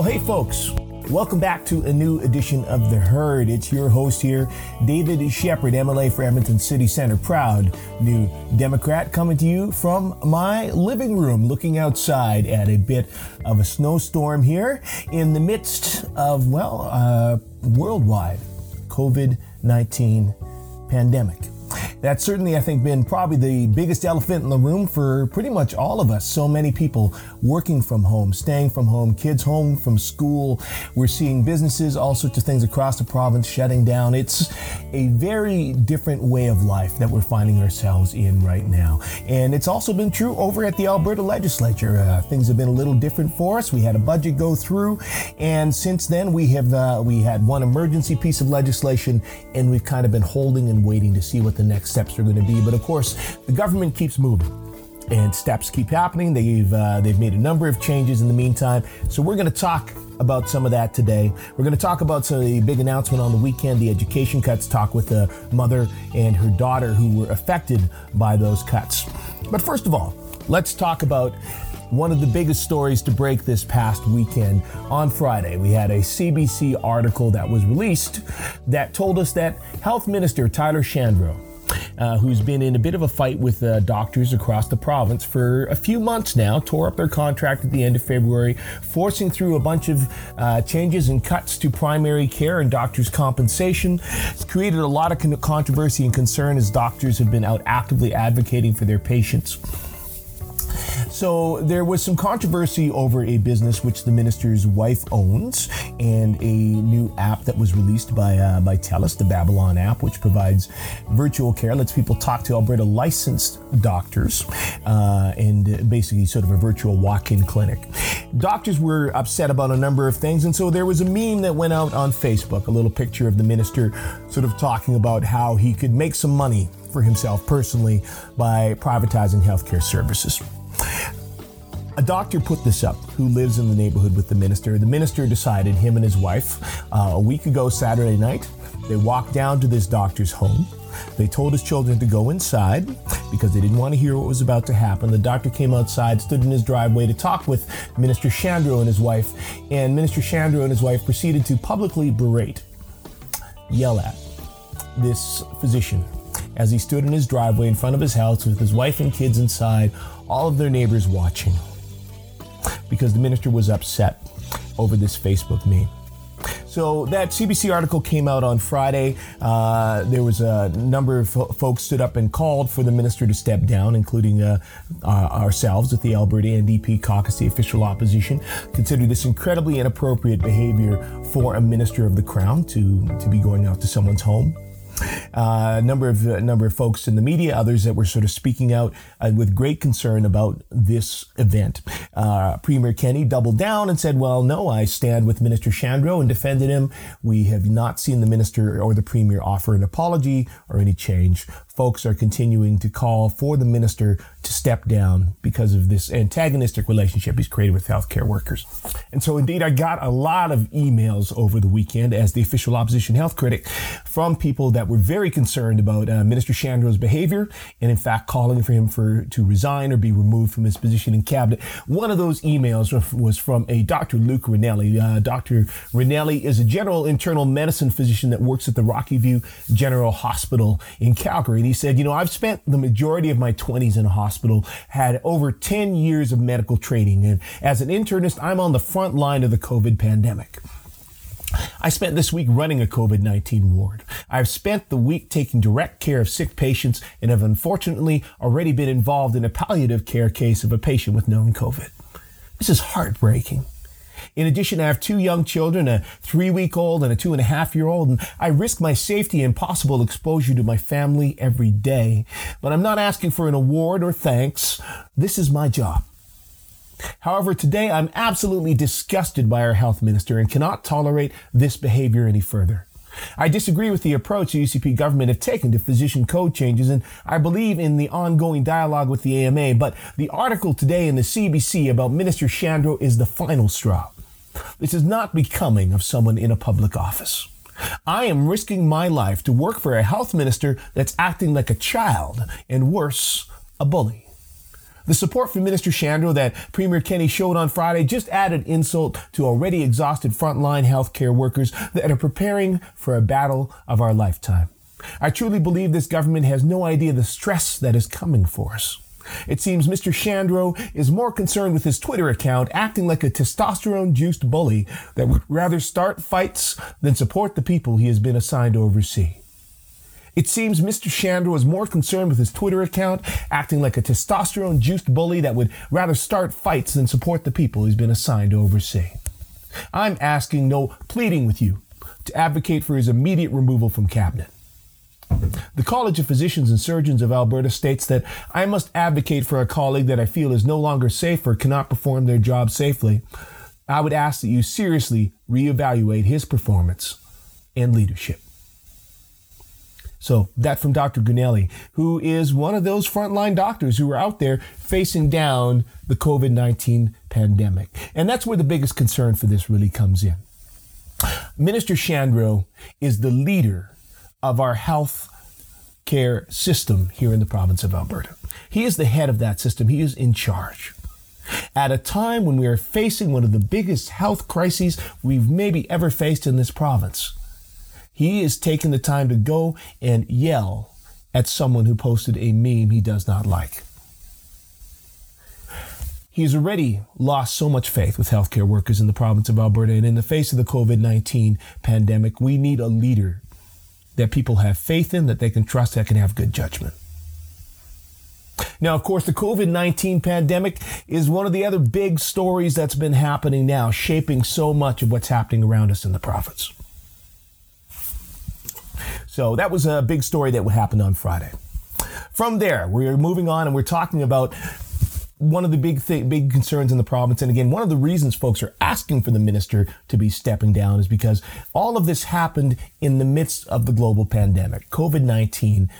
Well, hey, folks. Welcome back to a new edition of The Herd. It's your host here, David Shepherd, MLA for Edmonton City Center, proud new Democrat, coming to you from my living room, looking outside at a bit of a snowstorm here in the midst of, well, uh, worldwide COVID 19 pandemic. That's certainly, I think, been probably the biggest elephant in the room for pretty much all of us. So many people working from home, staying from home, kids home from school. We're seeing businesses, all sorts of things across the province shutting down. It's a very different way of life that we're finding ourselves in right now. And it's also been true over at the Alberta legislature. Uh, things have been a little different for us. We had a budget go through, and since then we have uh, we had one emergency piece of legislation, and we've kind of been holding and waiting to see what the next steps are going to be. But of course, the government keeps moving and steps keep happening. They've uh, they've made a number of changes in the meantime. So we're going to talk about some of that today. We're going to talk about some of the big announcement on the weekend, the education cuts. Talk with the mother and her daughter who were affected by those cuts. But first of all, let's talk about one of the biggest stories to break this past weekend. On Friday, we had a CBC article that was released that told us that Health Minister Tyler Shandro uh, who's been in a bit of a fight with uh, doctors across the province for a few months now, tore up their contract at the end of February, forcing through a bunch of uh, changes and cuts to primary care and doctors' compensation. It's created a lot of controversy and concern as doctors have been out actively advocating for their patients. So there was some controversy over a business which the minister's wife owns, and a new app that was released by uh, by TELUS, the Babylon app, which provides virtual care, lets people talk to Alberta licensed doctors, uh, and basically sort of a virtual walk-in clinic. Doctors were upset about a number of things, and so there was a meme that went out on Facebook, a little picture of the minister, sort of talking about how he could make some money for himself personally by privatizing healthcare services. A doctor put this up who lives in the neighborhood with the minister. The minister decided, him and his wife, uh, a week ago Saturday night, they walked down to this doctor's home. They told his children to go inside because they didn't want to hear what was about to happen. The doctor came outside, stood in his driveway to talk with Minister Shandro and his wife, and Minister Shandro and his wife proceeded to publicly berate, yell at this physician as he stood in his driveway in front of his house with his wife and kids inside, all of their neighbors watching because the minister was upset over this Facebook meme. So that CBC article came out on Friday. Uh, there was a number of fo- folks stood up and called for the minister to step down, including uh, uh, ourselves at the Alberta NDP caucus, the official opposition. Consider this incredibly inappropriate behavior for a minister of the crown to to be going out to someone's home. Uh, a number of number of folks in the media, others that were sort of speaking out uh, with great concern about this event. Uh, Premier Kenney doubled down and said, "Well, no, I stand with Minister Shandro and defended him. We have not seen the minister or the premier offer an apology or any change folks are continuing to call for the minister to step down because of this antagonistic relationship he's created with healthcare workers. And so, indeed, I got a lot of emails over the weekend as the official opposition health critic from people that were very concerned about uh, Minister Shandro's behavior and, in fact, calling for him for to resign or be removed from his position in cabinet. One of those emails was from a Dr. Luke Rinelli. Uh, Dr. Rinelli is a general internal medicine physician that works at the Rocky View General Hospital in Calgary he said, You know, I've spent the majority of my 20s in a hospital, had over 10 years of medical training. And as an internist, I'm on the front line of the COVID pandemic. I spent this week running a COVID 19 ward. I've spent the week taking direct care of sick patients and have unfortunately already been involved in a palliative care case of a patient with known COVID. This is heartbreaking. In addition, I have two young children, a three week old and a two and a half year old, and I risk my safety and possible exposure to my family every day. But I'm not asking for an award or thanks. This is my job. However, today I'm absolutely disgusted by our health minister and cannot tolerate this behavior any further. I disagree with the approach the UCP government have taken to physician code changes, and I believe in the ongoing dialogue with the AMA. But the article today in the CBC about Minister Shandro is the final straw. This is not becoming of someone in a public office. I am risking my life to work for a health minister that's acting like a child and worse, a bully. The support for Minister Shandro that Premier Kenney showed on Friday just added insult to already exhausted frontline healthcare workers that are preparing for a battle of our lifetime. I truly believe this government has no idea the stress that is coming for us. It seems Mr. Shandro is more concerned with his Twitter account acting like a testosterone juiced bully that would rather start fights than support the people he has been assigned to oversee. It seems Mr. Shandro is more concerned with his Twitter account acting like a testosterone juiced bully that would rather start fights than support the people he's been assigned to oversee. I'm asking, no, pleading with you to advocate for his immediate removal from cabinet. The College of Physicians and Surgeons of Alberta states that I must advocate for a colleague that I feel is no longer safe or cannot perform their job safely. I would ask that you seriously reevaluate his performance and leadership. So that from Dr. Gunelli, who is one of those frontline doctors who are out there facing down the COVID 19 pandemic. And that's where the biggest concern for this really comes in. Minister Shandro is the leader of our health care system here in the province of Alberta. He is the head of that system. He is in charge. At a time when we are facing one of the biggest health crises we've maybe ever faced in this province, he is taking the time to go and yell at someone who posted a meme he does not like. He's already lost so much faith with healthcare workers in the province of Alberta. And in the face of the COVID 19 pandemic, we need a leader that people have faith in, that they can trust, that can have good judgment. Now, of course, the COVID 19 pandemic is one of the other big stories that's been happening now, shaping so much of what's happening around us in the prophets. So that was a big story that happened on Friday. From there, we're moving on and we're talking about one of the big th- big concerns in the province, and again, one of the reasons folks are asking for the minister to be stepping down is because all of this happened in the midst of the global pandemic, COVID nineteen.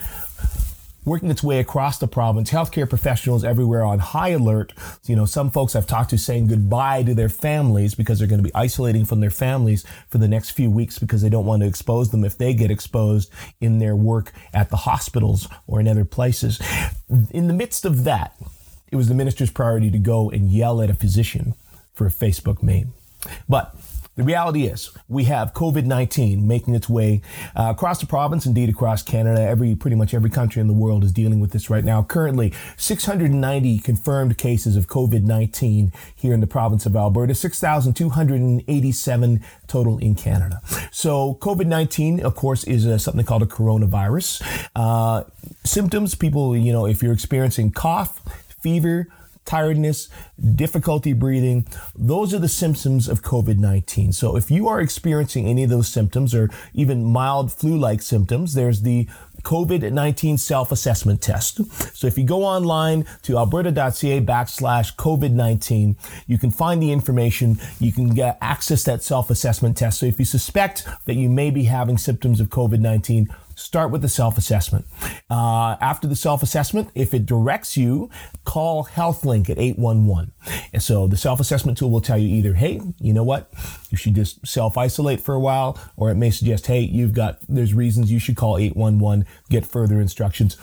Working its way across the province, healthcare professionals everywhere on high alert. You know, some folks I've talked to saying goodbye to their families because they're going to be isolating from their families for the next few weeks because they don't want to expose them if they get exposed in their work at the hospitals or in other places. In the midst of that, it was the minister's priority to go and yell at a physician for a Facebook meme. But the reality is, we have COVID 19 making its way uh, across the province, indeed across Canada. Every, pretty much every country in the world is dealing with this right now. Currently, 690 confirmed cases of COVID 19 here in the province of Alberta, 6,287 total in Canada. So, COVID 19, of course, is uh, something called a coronavirus. Uh, symptoms, people, you know, if you're experiencing cough, fever, tiredness, difficulty breathing. Those are the symptoms of COVID 19. So if you are experiencing any of those symptoms or even mild flu like symptoms, there's the COVID 19 self assessment test. So if you go online to alberta.ca backslash COVID 19, you can find the information. You can get access that self assessment test. So if you suspect that you may be having symptoms of COVID 19, start with the self assessment. Uh, after the self assessment, if it directs you, call HealthLink at 811. And so the self assessment tool will tell you either, hey, you know what, you should just self isolate for a while, or it may suggest, hey, you've got, there's reasons you should call 811, get further instructions.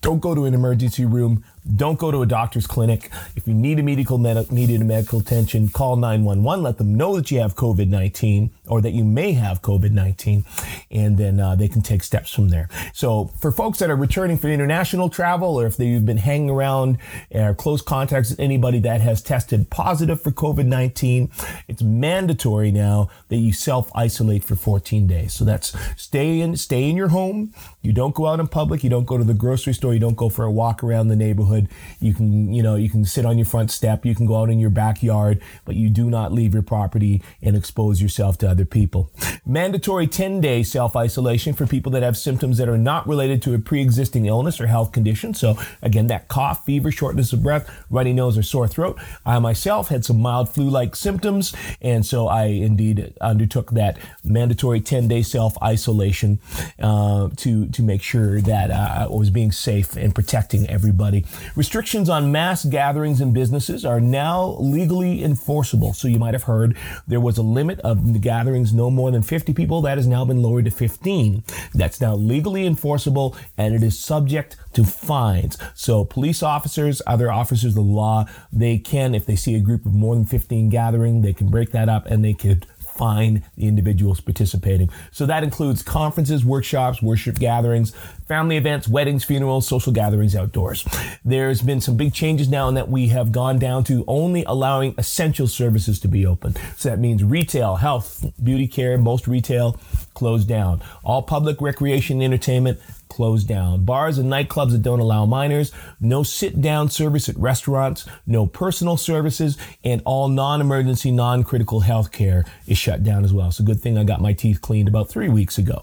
Don't go to an emergency room. Don't go to a doctor's clinic. If you need a medical med- needed medical attention, call 911. Let them know that you have COVID 19 or that you may have COVID 19, and then uh, they can take steps from there. So, for folks that are returning for international travel, or if you've been hanging around or close contacts with anybody that has tested positive for COVID 19, it's mandatory now that you self isolate for 14 days. So, that's stay in, stay in your home. You don't go out in public. You don't go to the grocery store. You don't go for a walk around the neighborhood neighborhood. You can, you know, you can sit on your front step. You can go out in your backyard, but you do not leave your property and expose yourself to other people. Mandatory 10 day self isolation for people that have symptoms that are not related to a pre existing illness or health condition. So again, that cough, fever, shortness of breath, runny nose, or sore throat. I myself had some mild flu like symptoms. And so I indeed undertook that mandatory 10 day self isolation uh, to, to make sure that uh, I was being safe and protecting everybody Restrictions on mass gatherings and businesses are now legally enforceable. So you might have heard there was a limit of the gatherings no more than 50 people. That has now been lowered to 15. That's now legally enforceable and it is subject to fines. So police officers, other officers of the law, they can, if they see a group of more than 15 gathering, they can break that up and they could fine the individuals participating. So that includes conferences, workshops, worship gatherings, family events, weddings, funerals, social gatherings outdoors. There's been some big changes now in that we have gone down to only allowing essential services to be open. So that means retail, health, beauty care, most retail closed down. All public recreation entertainment closed down. Bars and nightclubs that don't allow minors, no sit down service at restaurants, no personal services, and all non emergency, non critical health care is shut down as well. So, good thing I got my teeth cleaned about three weeks ago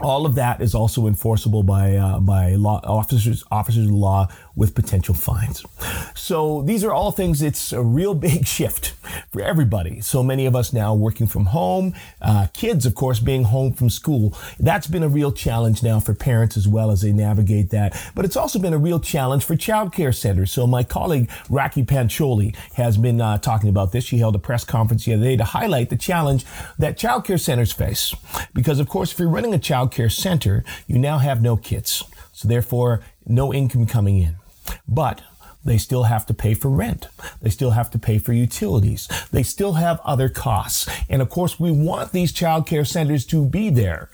all of that is also enforceable by uh, by law officers officers of law with potential fines. So these are all things. It's a real big shift for everybody. So many of us now working from home, uh, kids, of course, being home from school. That's been a real challenge now for parents as well as they navigate that. But it's also been a real challenge for childcare centers. So my colleague Rakhi Pancholi has been uh, talking about this. She held a press conference the other day to highlight the challenge that childcare centers face. Because of course, if you're running a childcare center, you now have no kids. So therefore, no income coming in. But they still have to pay for rent. They still have to pay for utilities. They still have other costs. And of course, we want these child care centers to be there.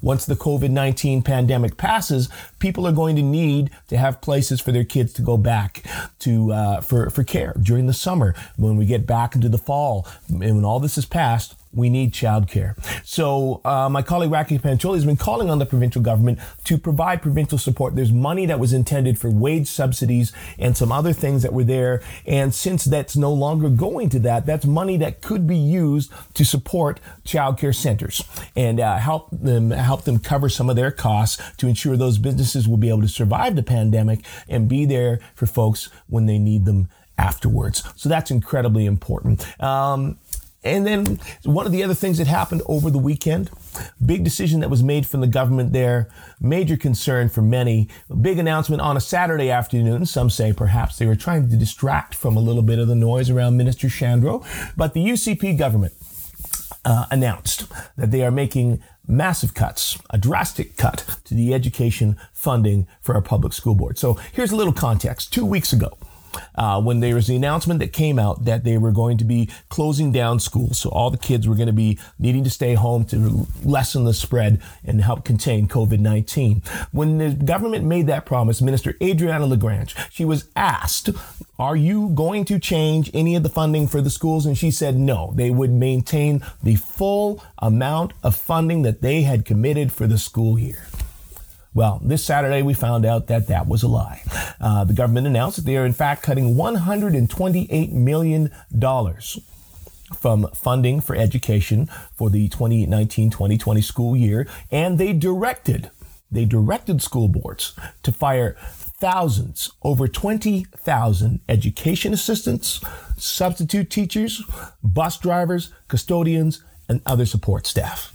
Once the COVID 19 pandemic passes, people are going to need to have places for their kids to go back to uh, for, for care during the summer. When we get back into the fall, and when all this is passed, we need childcare. So uh, my colleague Rakhi Pancholi has been calling on the provincial government to provide provincial support. There's money that was intended for wage subsidies and some other things that were there. And since that's no longer going to that, that's money that could be used to support childcare centers and uh, help them help them cover some of their costs to ensure those businesses will be able to survive the pandemic and be there for folks when they need them afterwards. So that's incredibly important. Um, and then one of the other things that happened over the weekend, big decision that was made from the government there, major concern for many, big announcement on a Saturday afternoon. Some say perhaps they were trying to distract from a little bit of the noise around Minister Shandro, but the UCP government uh, announced that they are making massive cuts, a drastic cut to the education funding for our public school board. So here's a little context. Two weeks ago, uh, when there was the announcement that came out that they were going to be closing down schools. So all the kids were going to be needing to stay home to lessen the spread and help contain COVID 19. When the government made that promise, Minister Adriana LaGrange, she was asked, are you going to change any of the funding for the schools? And she said no, they would maintain the full amount of funding that they had committed for the school year. Well, this Saturday we found out that that was a lie. Uh, the government announced that they are in fact cutting $128 million from funding for education for the 2019-2020 school year, and they directed they directed school boards to fire thousands, over 20,000 education assistants, substitute teachers, bus drivers, custodians, and other support staff.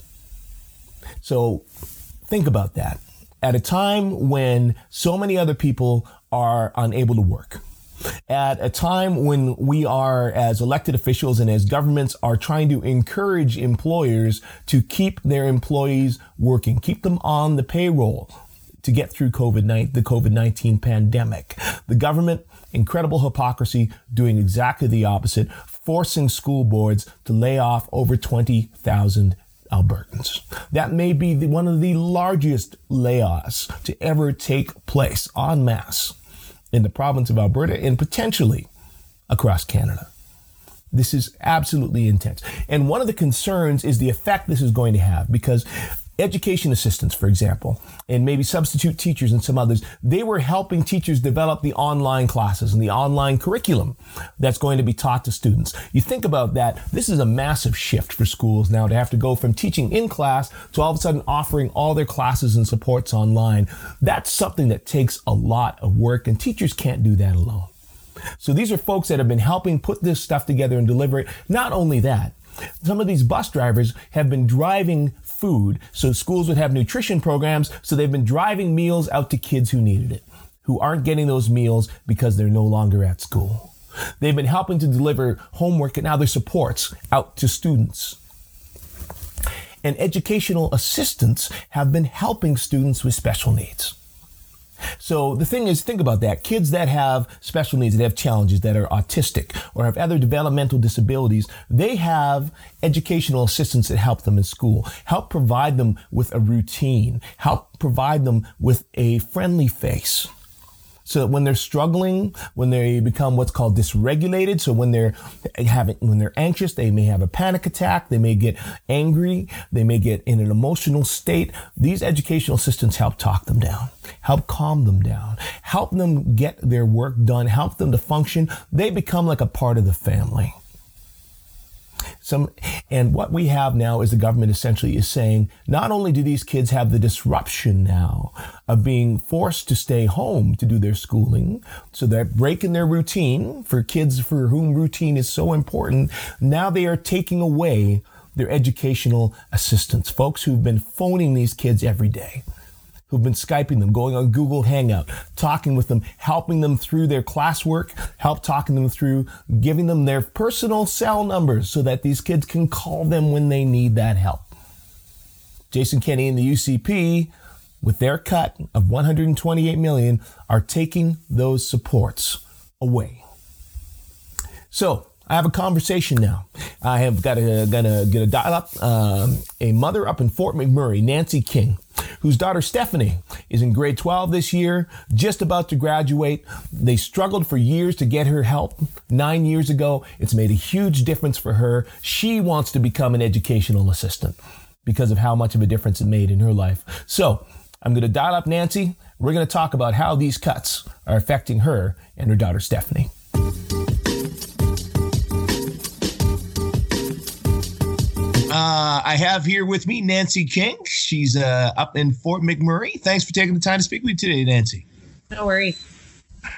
So think about that at a time when so many other people are unable to work, at a time when we are, as elected officials and as governments, are trying to encourage employers to keep their employees working, keep them on the payroll to get through COVID-19, the COVID 19 pandemic. The government, incredible hypocrisy, doing exactly the opposite, forcing school boards to lay off over 20,000 Albertans. That may be the, one of the largest layoffs to ever take place en masse in the province of Alberta and potentially across Canada. This is absolutely intense. And one of the concerns is the effect this is going to have because education assistants, for example, and maybe substitute teachers and some others, they were helping teachers develop the online classes and the online curriculum that's going to be taught to students. You think about that, this is a massive shift for schools now to have to go from teaching in class to all of a sudden offering all their classes and supports online. That's something that takes a lot of work, and teachers can't do that alone. So these are folks that have been helping put this stuff together and deliver it. Not only that, some of these bus drivers have been driving food. So schools would have nutrition programs. So they've been driving meals out to kids who needed it. who aren't getting those meals because they're no longer at school. They've been helping to deliver homework and other supports out to students. And educational assistants have been helping students with special needs. So the thing is, think about that. Kids that have special needs, that have challenges, that are autistic or have other developmental disabilities, they have educational assistants that help them in school, help provide them with a routine, help provide them with a friendly face so when they're struggling, when they become what's called dysregulated, so when they're having, when they're anxious, they may have a panic attack, they may get angry, they may get in an emotional state. These educational assistants help talk them down, help calm them down, help them get their work done, help them to function. They become like a part of the family. Some, and what we have now is the government essentially is saying not only do these kids have the disruption now of being forced to stay home to do their schooling, so they're breaking their routine for kids for whom routine is so important. Now they are taking away their educational assistants, folks who've been phoning these kids every day who've been Skyping them, going on Google Hangout, talking with them, helping them through their classwork, help talking them through, giving them their personal cell numbers so that these kids can call them when they need that help. Jason Kenney and the UCP, with their cut of 128 million, are taking those supports away. So I have a conversation now. I have got to, gonna get a dial up um, a mother up in Fort McMurray, Nancy King, whose daughter Stephanie is in grade 12 this year, just about to graduate. They struggled for years to get her help. Nine years ago, it's made a huge difference for her. She wants to become an educational assistant because of how much of a difference it made in her life. So I'm going to dial up Nancy. We're going to talk about how these cuts are affecting her and her daughter Stephanie. Uh, I have here with me Nancy King. She's uh, up in Fort McMurray. Thanks for taking the time to speak with me today, Nancy. No worries.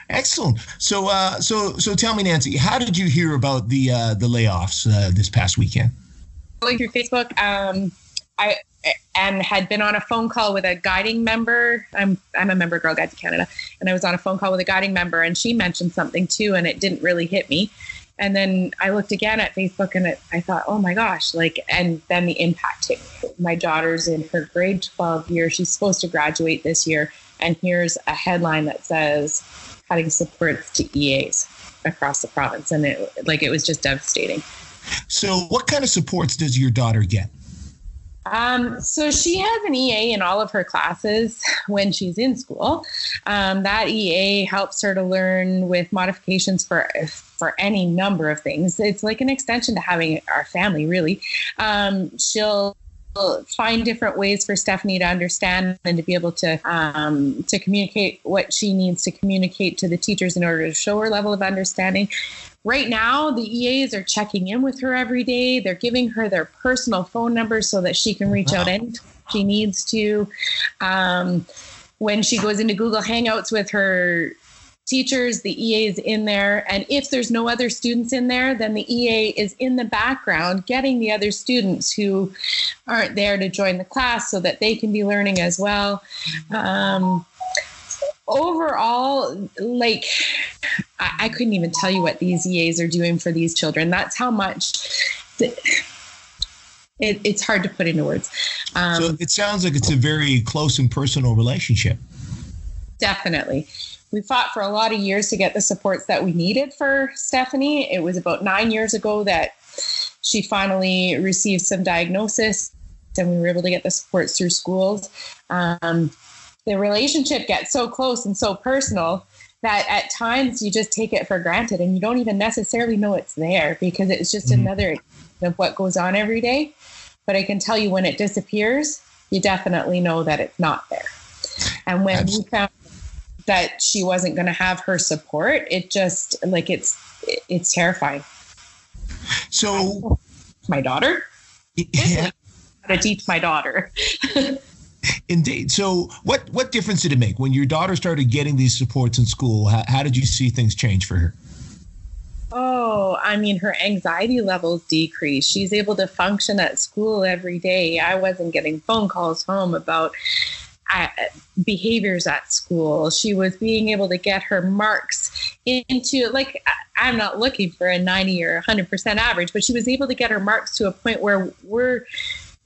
Excellent. So, uh, so, so, tell me, Nancy, how did you hear about the uh, the layoffs uh, this past weekend? Going through Facebook, um, I and had been on a phone call with a guiding member. I'm I'm a member of Girl Guides of Canada, and I was on a phone call with a guiding member, and she mentioned something too, and it didn't really hit me. And then I looked again at Facebook and it, I thought, oh my gosh, like, and then the impact hit. My daughter's in her grade 12 year. She's supposed to graduate this year. And here's a headline that says cutting supports to EAs across the province. And it, like, it was just devastating. So, what kind of supports does your daughter get? Um, so she has an EA in all of her classes when she's in school. Um, that EA helps her to learn with modifications for for any number of things. It's like an extension to having our family, really. Um, she'll find different ways for Stephanie to understand and to be able to um, to communicate what she needs to communicate to the teachers in order to show her level of understanding. Right now, the EAs are checking in with her every day. They're giving her their personal phone numbers so that she can reach wow. out and she needs to. Um, when she goes into Google Hangouts with her teachers, the EA is in there. And if there's no other students in there, then the EA is in the background getting the other students who aren't there to join the class so that they can be learning as well. Um, overall, like, I, I, couldn't even tell you what these EAs are doing for these children. That's how much. it, it's hard to put into words. Um, so it sounds like it's a very close and personal relationship. Definitely. We fought for a lot of years to get the supports that we needed for Stephanie. It was about nine years ago that she finally received some diagnosis and we were able to get the supports through schools. Um, the relationship gets so close and so personal that at times you just take it for granted and you don't even necessarily know it's there because it's just mm-hmm. another of what goes on every day. But I can tell you when it disappears, you definitely know that it's not there. And when Absolutely. we found that she wasn't going to have her support, it just like it's it's terrifying. So my daughter? Yeah. How to teach my daughter. Indeed. So, what what difference did it make when your daughter started getting these supports in school? How, how did you see things change for her? Oh, I mean, her anxiety levels decreased. She's able to function at school every day. I wasn't getting phone calls home about uh, behaviors at school. She was being able to get her marks into like I'm not looking for a 90 or 100% average, but she was able to get her marks to a point where we're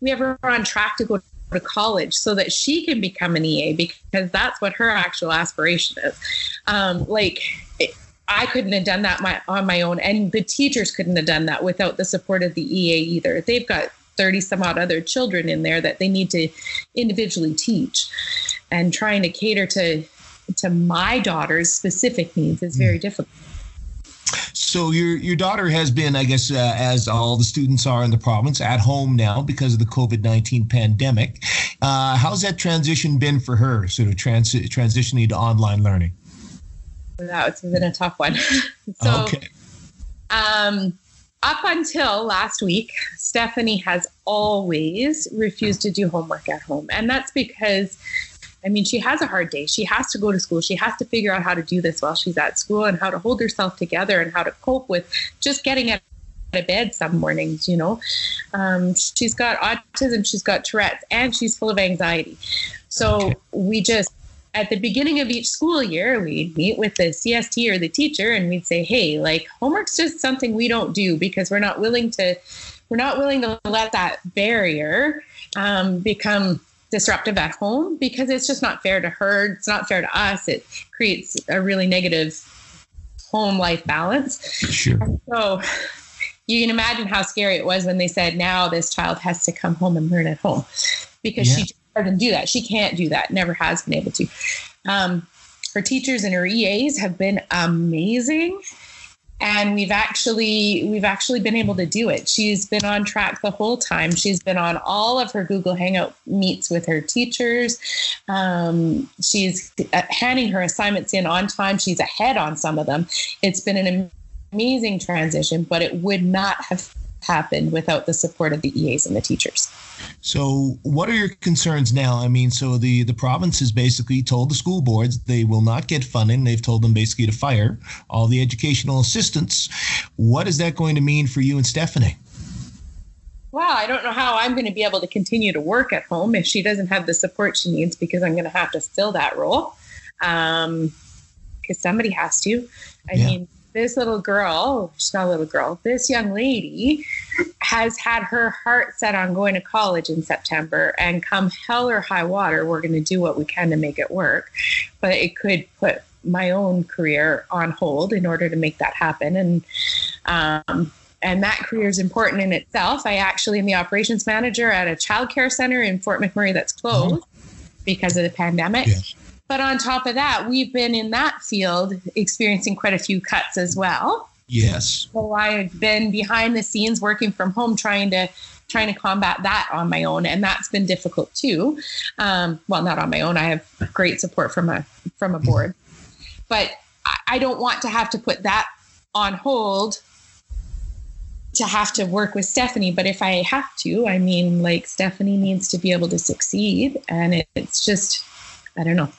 we her on track to go to college so that she can become an EA because that's what her actual aspiration is. Um, like it, I couldn't have done that my, on my own, and the teachers couldn't have done that without the support of the EA either. They've got 30 some odd other children in there that they need to individually teach and trying to cater to to my daughter's specific needs is very mm. difficult so your your daughter has been, I guess, uh, as all the students are in the province, at home now because of the COVID nineteen pandemic. Uh, how's that transition been for her? Sort of trans- transitioning to online learning. That's been a tough one. so, okay. Um, up until last week, Stephanie has always refused to do homework at home. And that's because, I mean, she has a hard day. She has to go to school. She has to figure out how to do this while she's at school and how to hold herself together and how to cope with just getting out of bed some mornings, you know. Um, she's got autism, she's got Tourette's, and she's full of anxiety. So okay. we just, at the beginning of each school year, we'd meet with the CST or the teacher and we'd say, hey, like homework's just something we don't do because we're not willing to we're not willing to let that barrier um, become disruptive at home because it's just not fair to her. It's not fair to us. It creates a really negative home life balance. Sure. And so you can imagine how scary it was when they said now this child has to come home and learn at home because yeah. she doesn't do that. She can't do that. Never has been able to. Um, her teachers and her EAs have been amazing and we've actually we've actually been able to do it. She's been on track the whole time. She's been on all of her google hangout meets with her teachers. Um, she's uh, handing her assignments in on time. She's ahead on some of them. It's been an amazing transition but it would not have happened without the support of the eas and the teachers so, what are your concerns now? I mean, so the the province has basically told the school boards they will not get funding. They've told them basically to fire all the educational assistants. What is that going to mean for you and Stephanie? Well, I don't know how I'm going to be able to continue to work at home if she doesn't have the support she needs because I'm going to have to fill that role. Um, because somebody has to. I yeah. mean, this little girl, she's not a little girl, this young lady has had her heart set on going to college in September and come hell or high water, we're going to do what we can to make it work. But it could put my own career on hold in order to make that happen. And, um, and that career is important in itself. I actually am the operations manager at a childcare center in Fort McMurray that's closed mm-hmm. because of the pandemic. But on top of that, we've been in that field experiencing quite a few cuts as well. Yes. So I've been behind the scenes working from home trying to trying to combat that on my own and that's been difficult too. Um, well not on my own. I have great support from a from a board. But i don't want to have to put that on hold to have to work with stephanie. But if i have to i mean like stephanie needs to be able to succeed. And it, it's just i don't know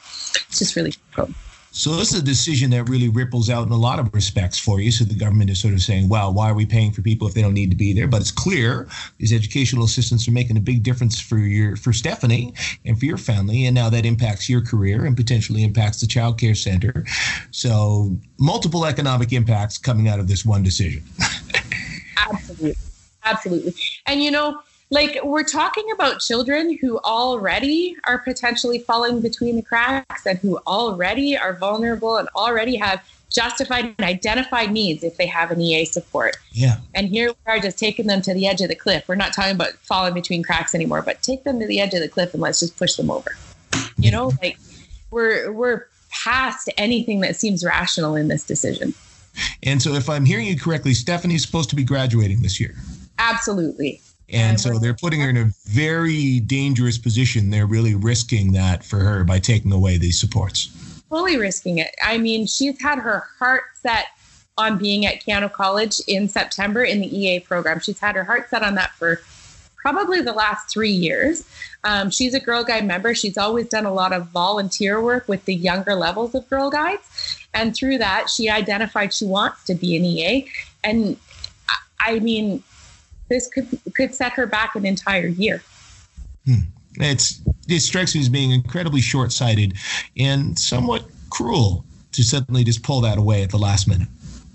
it's just really difficult. So this is a decision that really ripples out in a lot of respects for you. So the government is sort of saying, "Well, why are we paying for people if they don't need to be there?" But it's clear these educational assistants are making a big difference for your for Stephanie and for your family, and now that impacts your career and potentially impacts the child care center. So multiple economic impacts coming out of this one decision. Absolutely, absolutely, and you know like we're talking about children who already are potentially falling between the cracks and who already are vulnerable and already have justified and identified needs if they have an EA support. Yeah. And here we are just taking them to the edge of the cliff. We're not talking about falling between cracks anymore, but take them to the edge of the cliff and let's just push them over. You know, like we're we're past anything that seems rational in this decision. And so if I'm hearing you correctly, Stephanie's supposed to be graduating this year. Absolutely. And so they're putting her in a very dangerous position. They're really risking that for her by taking away these supports. Fully risking it. I mean, she's had her heart set on being at Keyano College in September in the EA program. She's had her heart set on that for probably the last three years. Um, she's a Girl Guide member. She's always done a lot of volunteer work with the younger levels of Girl Guides. And through that, she identified she wants to be an EA. And I mean, this could could set her back an entire year. Hmm. It's it strikes me as being incredibly short-sighted and somewhat cruel to suddenly just pull that away at the last minute.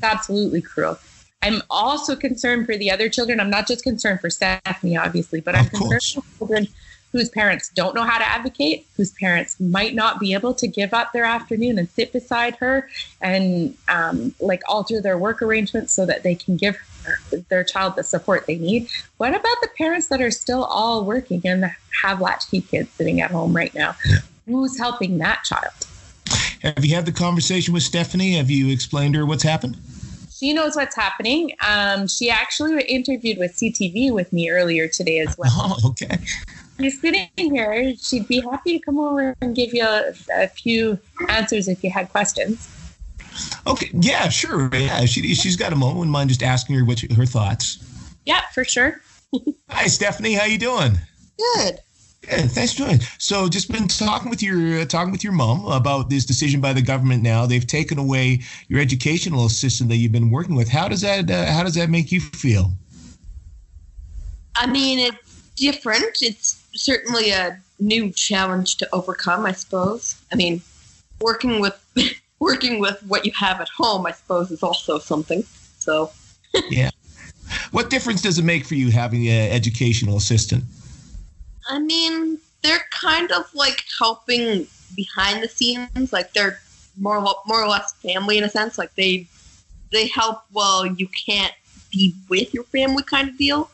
Absolutely cruel. I'm also concerned for the other children. I'm not just concerned for Stephanie, obviously, but I'm concerned for children whose parents don't know how to advocate, whose parents might not be able to give up their afternoon and sit beside her and um, like alter their work arrangements so that they can give their child the support they need. What about the parents that are still all working and have latchkey kids sitting at home right now? Yeah. Who's helping that child? Have you had the conversation with Stephanie? Have you explained to her what's happened? She knows what's happening. Um, she actually interviewed with CTV with me earlier today as well. Oh, okay she's sitting here. She'd be happy to come over and give you a, a few answers if you had questions. Okay. Yeah, sure. Yeah, she, she's got a moment. Wouldn't mind just asking her what her thoughts. Yeah, for sure. Hi, Stephanie. How you doing? Good. Good. Thanks for joining. So, just been talking with your uh, talking with your mom about this decision by the government. Now they've taken away your educational assistant that you've been working with. How does that uh, How does that make you feel? I mean, it's different. It's certainly a new challenge to overcome, I suppose. I mean, working with working with what you have at home, I suppose, is also something. So, yeah. What difference does it make for you having an educational assistant? I mean, they're kind of like helping behind the scenes. Like they're more more or less family in a sense. Like they they help while you can't be with your family, kind of deal.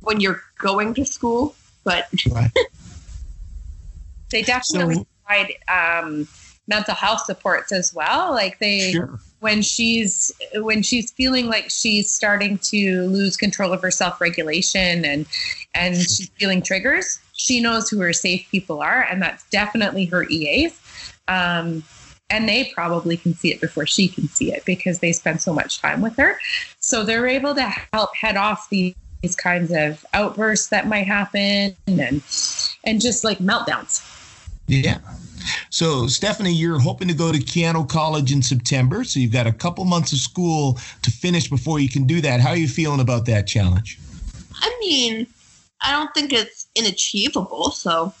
When you're going to school, but right. they definitely so, provide um, mental health supports as well. Like they, sure. when she's when she's feeling like she's starting to lose control of her self regulation and and she's feeling triggers, she knows who her safe people are, and that's definitely her EAs. Um, and they probably can see it before she can see it because they spend so much time with her. So they're able to help head off the these kinds of outbursts that might happen and and just like meltdowns. Yeah. So, Stephanie, you're hoping to go to Keyano College in September. So, you've got a couple months of school to finish before you can do that. How are you feeling about that challenge? I mean, I don't think it's inachievable. So,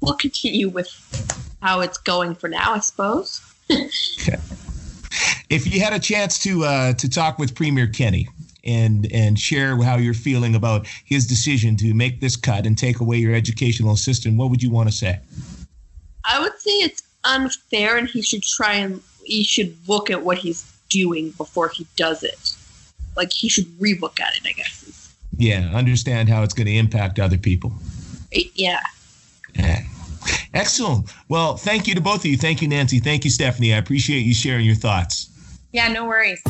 we'll continue with how it's going for now, I suppose. okay. If you had a chance to uh, to talk with Premier Kenney, and and share how you're feeling about his decision to make this cut and take away your educational assistant, what would you want to say? I would say it's unfair, and he should try and he should look at what he's doing before he does it. Like he should relook at it, I guess. Yeah, understand how it's going to impact other people. Yeah. yeah. Excellent. Well, thank you to both of you. Thank you, Nancy. Thank you, Stephanie. I appreciate you sharing your thoughts. Yeah, no worries.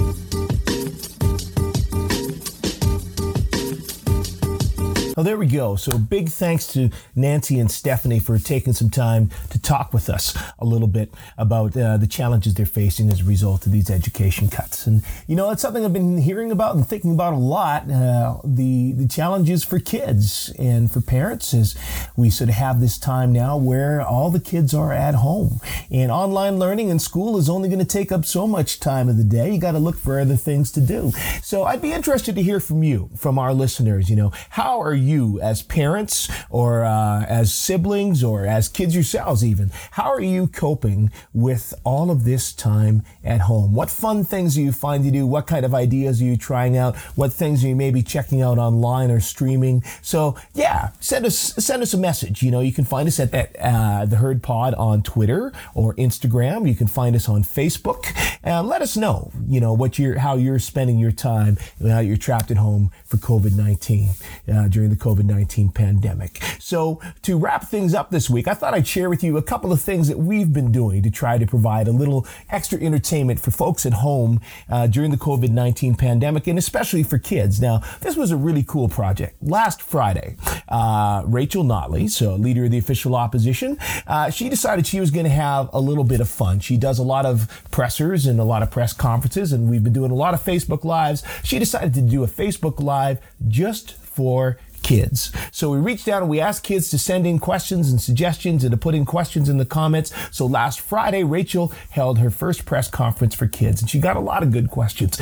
Oh, there we go. So big thanks to Nancy and Stephanie for taking some time to talk with us a little bit about uh, the challenges they're facing as a result of these education cuts. And you know, it's something I've been hearing about and thinking about a lot. Uh, the the challenges for kids and for parents is we sort of have this time now where all the kids are at home and online learning in school is only going to take up so much time of the day. You got to look for other things to do. So I'd be interested to hear from you, from our listeners. You know, how are you as parents or uh, as siblings or as kids yourselves even? How are you coping with all of this time at home? What fun things do you find to do? What kind of ideas are you trying out? What things are you maybe checking out online or streaming? So yeah, send us send us a message. You know, you can find us at that uh, the Herd Pod on Twitter or Instagram. You can find us on Facebook and let us know. You know what you're how you're spending your time now you're trapped at home for COVID nineteen uh, during the COVID 19 pandemic. So, to wrap things up this week, I thought I'd share with you a couple of things that we've been doing to try to provide a little extra entertainment for folks at home uh, during the COVID 19 pandemic and especially for kids. Now, this was a really cool project. Last Friday, uh, Rachel Notley, so leader of the official opposition, uh, she decided she was going to have a little bit of fun. She does a lot of pressers and a lot of press conferences, and we've been doing a lot of Facebook Lives. She decided to do a Facebook Live just for kids. So we reached out and we asked kids to send in questions and suggestions and to put in questions in the comments. So last Friday, Rachel held her first press conference for kids and she got a lot of good questions.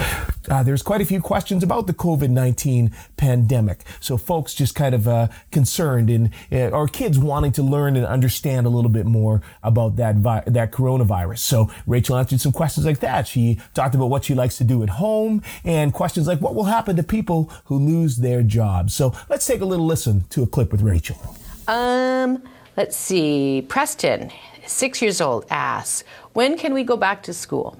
uh, there's quite a few questions about the COVID 19 pandemic. So, folks just kind of uh, concerned and uh, or kids wanting to learn and understand a little bit more about that vi- that coronavirus. So, Rachel answered some questions like that. She talked about what she likes to do at home and questions like what will happen to people who lose their jobs. So, let's take a little listen to a clip with Rachel. Um, let's see. Preston, six years old, asks, When can we go back to school?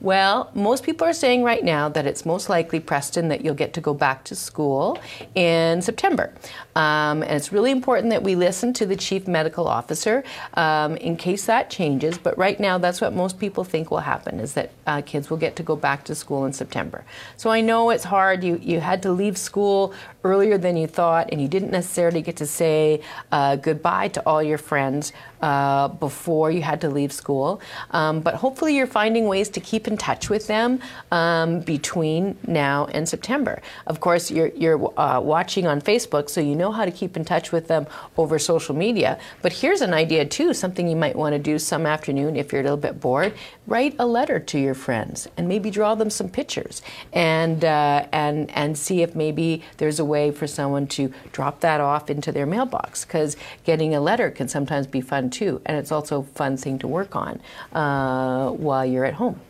Well, most people are saying right now that it's most likely, Preston, that you'll get to go back to school in September. Um, and it's really important that we listen to the chief medical officer um, in case that changes. But right now, that's what most people think will happen: is that uh, kids will get to go back to school in September. So I know it's hard. You you had to leave school earlier than you thought, and you didn't necessarily get to say uh, goodbye to all your friends uh, before you had to leave school. Um, but hopefully, you're finding ways to keep in touch with them um, between now and September. Of course, you're you're uh, watching on Facebook, so you know how to keep in touch with them over social media. But here's an idea too, something you might want to do some afternoon if you're a little bit bored. Write a letter to your friends and maybe draw them some pictures and uh, and and see if maybe there's a way for someone to drop that off into their mailbox because getting a letter can sometimes be fun too, and it's also a fun thing to work on uh, while you're at home.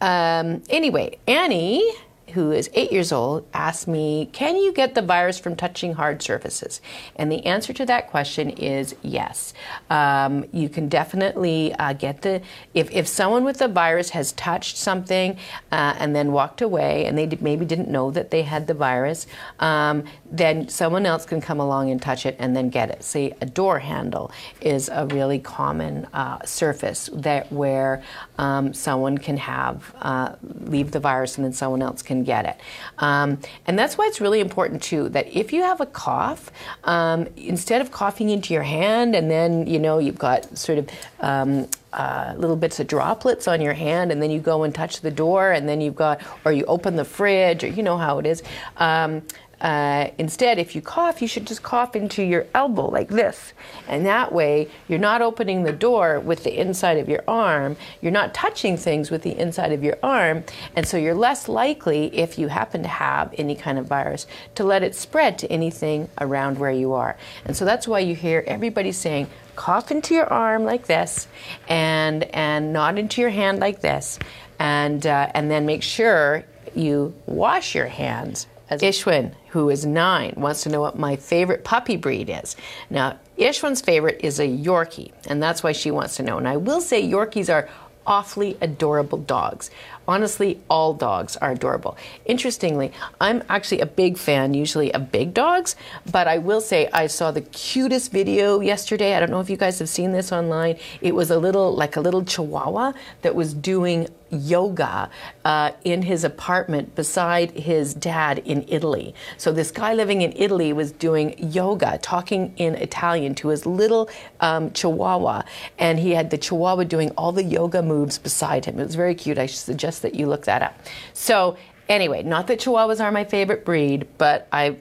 Um, anyway, Annie who is eight years old, asked me, Can you get the virus from touching hard surfaces? And the answer to that question is yes. Um, you can definitely uh, get the, if, if someone with the virus has touched something uh, and then walked away and they maybe didn't know that they had the virus, um, then someone else can come along and touch it and then get it. See, a door handle is a really common uh, surface that where um, someone can have, uh, leave the virus and then someone else can get it. Um, and that's why it's really important too that if you have a cough, um, instead of coughing into your hand and then you know you've got sort of um, uh, little bits of droplets on your hand, and then you go and touch the door, and then you've got, or you open the fridge, or you know how it is. Um, uh, instead, if you cough, you should just cough into your elbow like this. And that way, you're not opening the door with the inside of your arm. You're not touching things with the inside of your arm. And so you're less likely, if you happen to have any kind of virus, to let it spread to anything around where you are. And so that's why you hear everybody saying, cough into your arm like this and, and not into your hand like this. And, uh, and then make sure you wash your hands as Ishwin, who is nine, wants to know what my favorite puppy breed is. Now, Ishwin's favorite is a Yorkie, and that's why she wants to know. And I will say Yorkies are awfully adorable dogs. Honestly, all dogs are adorable. Interestingly, I'm actually a big fan usually of big dogs, but I will say I saw the cutest video yesterday. I don't know if you guys have seen this online. It was a little, like a little chihuahua that was doing yoga uh, in his apartment beside his dad in Italy. So this guy living in Italy was doing yoga, talking in Italian to his little um, chihuahua, and he had the chihuahua doing all the yoga moves beside him. It was very cute. I suggest that you look that up. So Anyway, not that Chihuahuas are my favorite breed, but I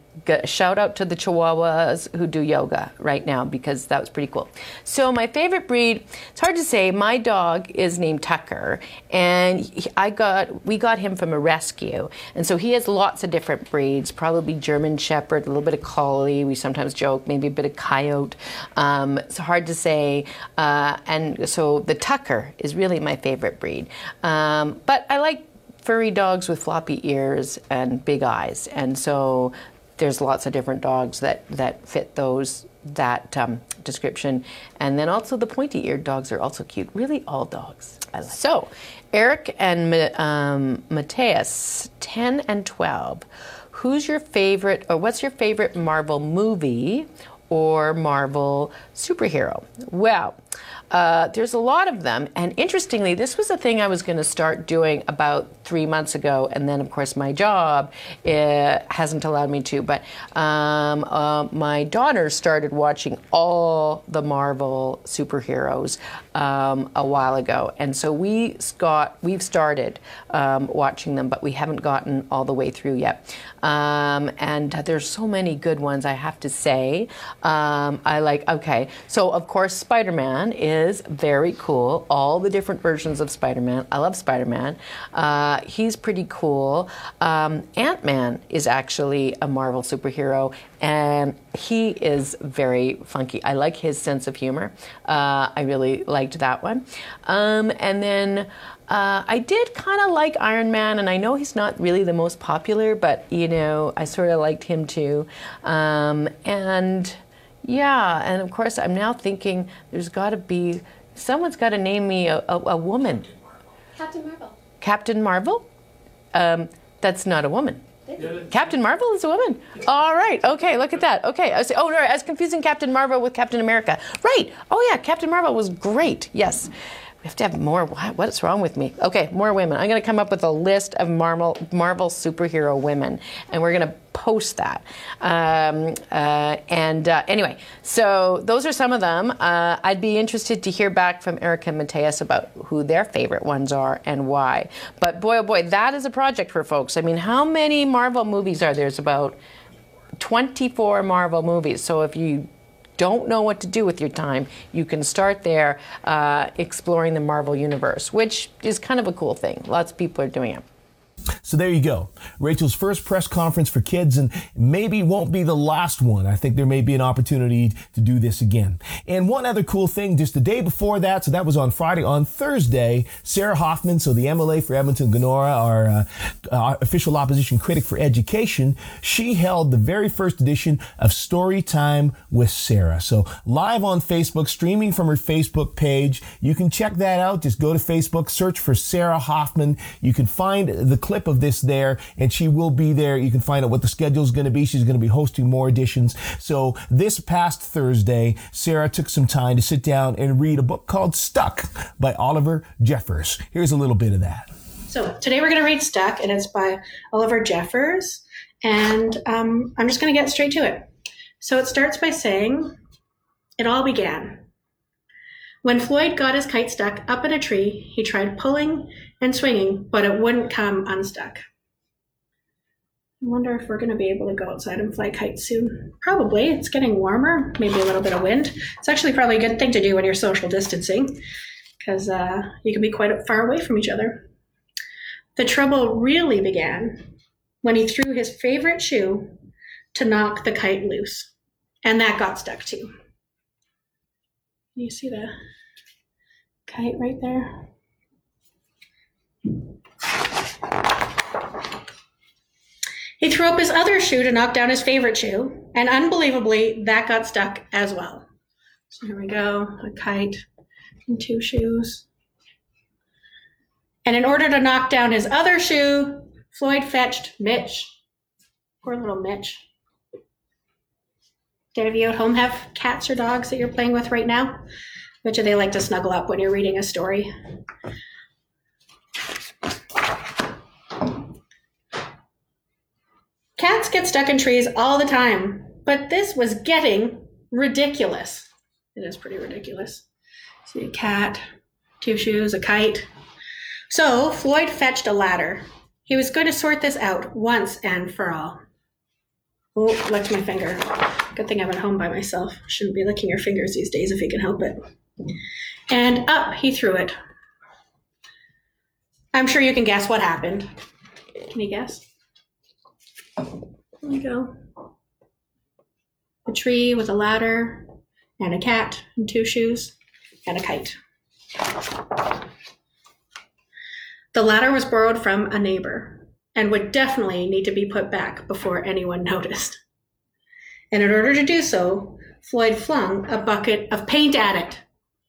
shout out to the Chihuahuas who do yoga right now because that was pretty cool. So my favorite breed, it's hard to say. My dog is named Tucker, and I got we got him from a rescue, and so he has lots of different breeds. Probably German Shepherd, a little bit of Collie. We sometimes joke, maybe a bit of Coyote. Um, it's hard to say, uh, and so the Tucker is really my favorite breed. Um, but I like furry dogs with floppy ears and big eyes, and so there's lots of different dogs that that fit those that um, description. And then also the pointy-eared dogs are also cute. Really, all dogs. I like. So, Eric and um, Mateus, ten and twelve. Who's your favorite, or what's your favorite Marvel movie or Marvel superhero? Well. Uh, there's a lot of them. And interestingly, this was a thing I was going to start doing about three months ago. And then, of course, my job uh, hasn't allowed me to. But um, uh, my daughter started watching all the Marvel superheroes um, a while ago. And so we got, we've started um, watching them, but we haven't gotten all the way through yet. Um, and there's so many good ones, I have to say. Um, I like, okay, so of course, Spider Man is very cool. All the different versions of Spider Man. I love Spider Man. Uh, he's pretty cool. Um, Ant Man is actually a Marvel superhero, and he is very funky. I like his sense of humor. Uh, I really liked that one. Um, and then. Uh, I did kind of like Iron Man, and I know he's not really the most popular, but you know, I sort of liked him too. Um, and yeah, and of course, I'm now thinking there's got to be someone's got to name me a, a, a, woman. Captain Marvel. Captain Marvel? Um, that's not a woman. Captain Marvel is a woman. All right. Okay. Look at that. Okay. I was, oh no, I was confusing Captain Marvel with Captain America. Right. Oh yeah, Captain Marvel was great. Yes. We have to have more. What, What's wrong with me? Okay, more women. I'm going to come up with a list of Marvel, Marvel superhero women, and we're going to post that. Um, uh, and uh, anyway, so those are some of them. Uh, I'd be interested to hear back from Erica and Mateus about who their favorite ones are and why. But boy, oh boy, that is a project for folks. I mean, how many Marvel movies are there? There's about 24 Marvel movies. So if you don't know what to do with your time, you can start there uh, exploring the Marvel Universe, which is kind of a cool thing. Lots of people are doing it. So there you go. Rachel's first press conference for kids and maybe won't be the last one. I think there may be an opportunity to do this again. And one other cool thing, just the day before that, so that was on Friday, on Thursday, Sarah Hoffman, so the MLA for Edmonton Glenora, our, uh, our official opposition critic for education, she held the very first edition of Story Time with Sarah. So live on Facebook, streaming from her Facebook page. You can check that out. Just go to Facebook, search for Sarah Hoffman. You can find the clip clip of this there, and she will be there. You can find out what the schedule is going to be. She's going to be hosting more editions. So this past Thursday, Sarah took some time to sit down and read a book called Stuck by Oliver Jeffers. Here's a little bit of that. So today we're going to read Stuck, and it's by Oliver Jeffers. And um, I'm just going to get straight to it. So it starts by saying, It all began. When Floyd got his kite stuck up in a tree, he tried pulling and swinging, but it wouldn't come unstuck. I wonder if we're going to be able to go outside and fly kites soon. Probably. It's getting warmer, maybe a little bit of wind. It's actually probably a good thing to do when you're social distancing because uh, you can be quite far away from each other. The trouble really began when he threw his favorite shoe to knock the kite loose, and that got stuck too. You see the kite right there? He threw up his other shoe to knock down his favorite shoe, and unbelievably, that got stuck as well. So here we go a kite and two shoes. And in order to knock down his other shoe, Floyd fetched Mitch. Poor little Mitch. Do any of you at home have cats or dogs that you're playing with right now? Which do they like to snuggle up when you're reading a story? Cats get stuck in trees all the time, but this was getting ridiculous. It is pretty ridiculous. See a cat, two shoes, a kite. So Floyd fetched a ladder. He was going to sort this out once and for all. Oh, licked my finger. Good thing I'm at home by myself. Shouldn't be licking your fingers these days if you can help it. And up he threw it. I'm sure you can guess what happened. Can you guess? There you go. A tree with a ladder, and a cat, and two shoes, and a kite. The ladder was borrowed from a neighbor and would definitely need to be put back before anyone noticed. And in order to do so, Floyd flung a bucket of paint at it.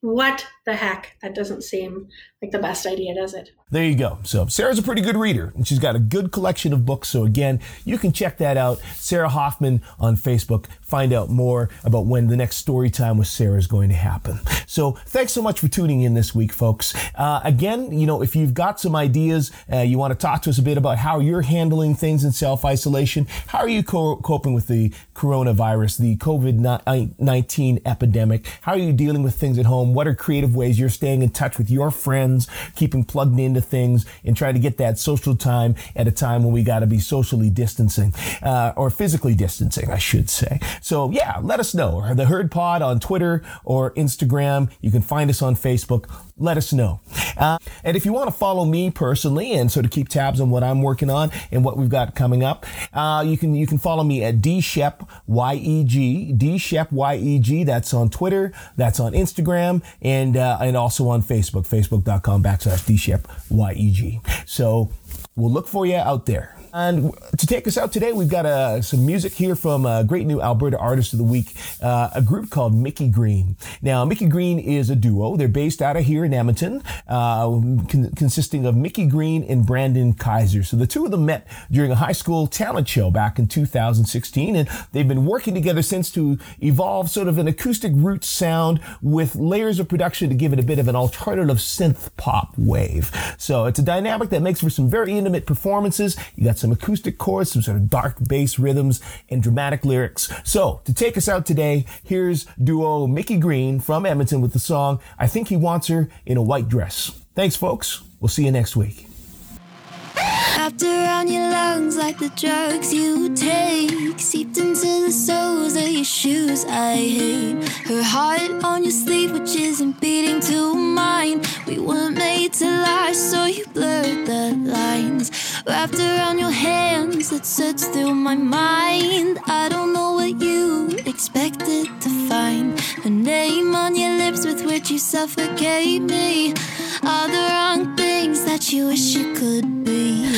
What the heck? That doesn't seem like the best idea, does it? There you go. So Sarah's a pretty good reader, and she's got a good collection of books. So again, you can check that out. Sarah Hoffman on Facebook. Find out more about when the next story time with Sarah is going to happen. So thanks so much for tuning in this week, folks. Uh, again, you know, if you've got some ideas, uh, you want to talk to us a bit about how you're handling things in self isolation. How are you co- coping with the coronavirus, the COVID 19 epidemic? How are you dealing with things at home? What are creative ways you're staying in touch with your friends, keeping plugged into things, and trying to get that social time at a time when we got to be socially distancing uh, or physically distancing, I should say. So yeah, let us know. The Herd Pod on Twitter or Instagram. You can find us on Facebook let us know. Uh, and if you want to follow me personally and sort of keep tabs on what I'm working on and what we've got coming up, uh, you can you can follow me at dshep yeg dshep yeg. That's on Twitter, that's on Instagram, and uh, Uh, and also on Facebook, facebook.com backslash dshep. So we'll look for you out there. And to take us out today, we've got uh, some music here from a great new Alberta Artist of the Week, uh, a group called Mickey Green. Now, Mickey Green is a duo. They're based out of here in Edmonton, uh, con- consisting of Mickey Green and Brandon Kaiser. So the two of them met during a high school talent show back in 2016, and they've been working together since to evolve sort of an acoustic root sound with layers of production to give it a bit of an alternative synth pop wave. So it's a dynamic that makes for some very intimate performances. You got some acoustic chords, some sort of dark bass rhythms, and dramatic lyrics. So, to take us out today, here's duo Mickey Green from Edmonton with the song I Think He Wants Her in a White Dress. Thanks, folks. We'll see you next week. Wrapped around your lungs like the drugs you take. Seeped into the soles of your shoes, I hate. Her heart on your sleeve, which isn't beating to mine. We weren't made to lie, so you blurred the lines. Wrapped around your hands, that search through my mind. I don't know what you expected to find. Her name on your lips, with which you suffocate me. All the wrong things that you wish you could be.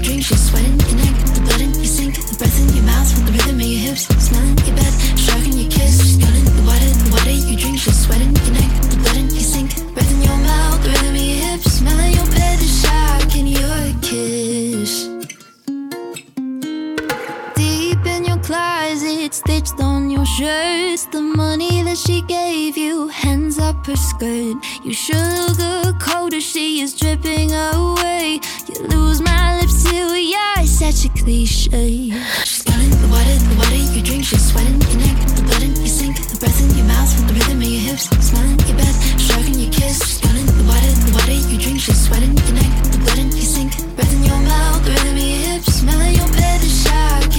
You drink. She's sweating your neck, the blood in your sink, the breath in your mouth, the rhythm in your hips, smelling your bed, stroking your kiss. She's calling the water, the water you drink. She's sweating your neck, the blood in your sink, breath in your mouth, the rhythm stitched on your shirts. The money that she gave you, hands up her skirt. You sugar coated, she is dripping away. You lose my lips to your such a cliche. She's calling the water, the water you drink. She's sweating your neck, the blood in your sink, the breath in your mouth, the rhythm in your hips, smelling your bed, stroking your kiss. She's calling the water, the water you drink. She's sweating your neck, the blood in your sink, breath in your mouth, the rhythm in your hips, smelling your bed, the shock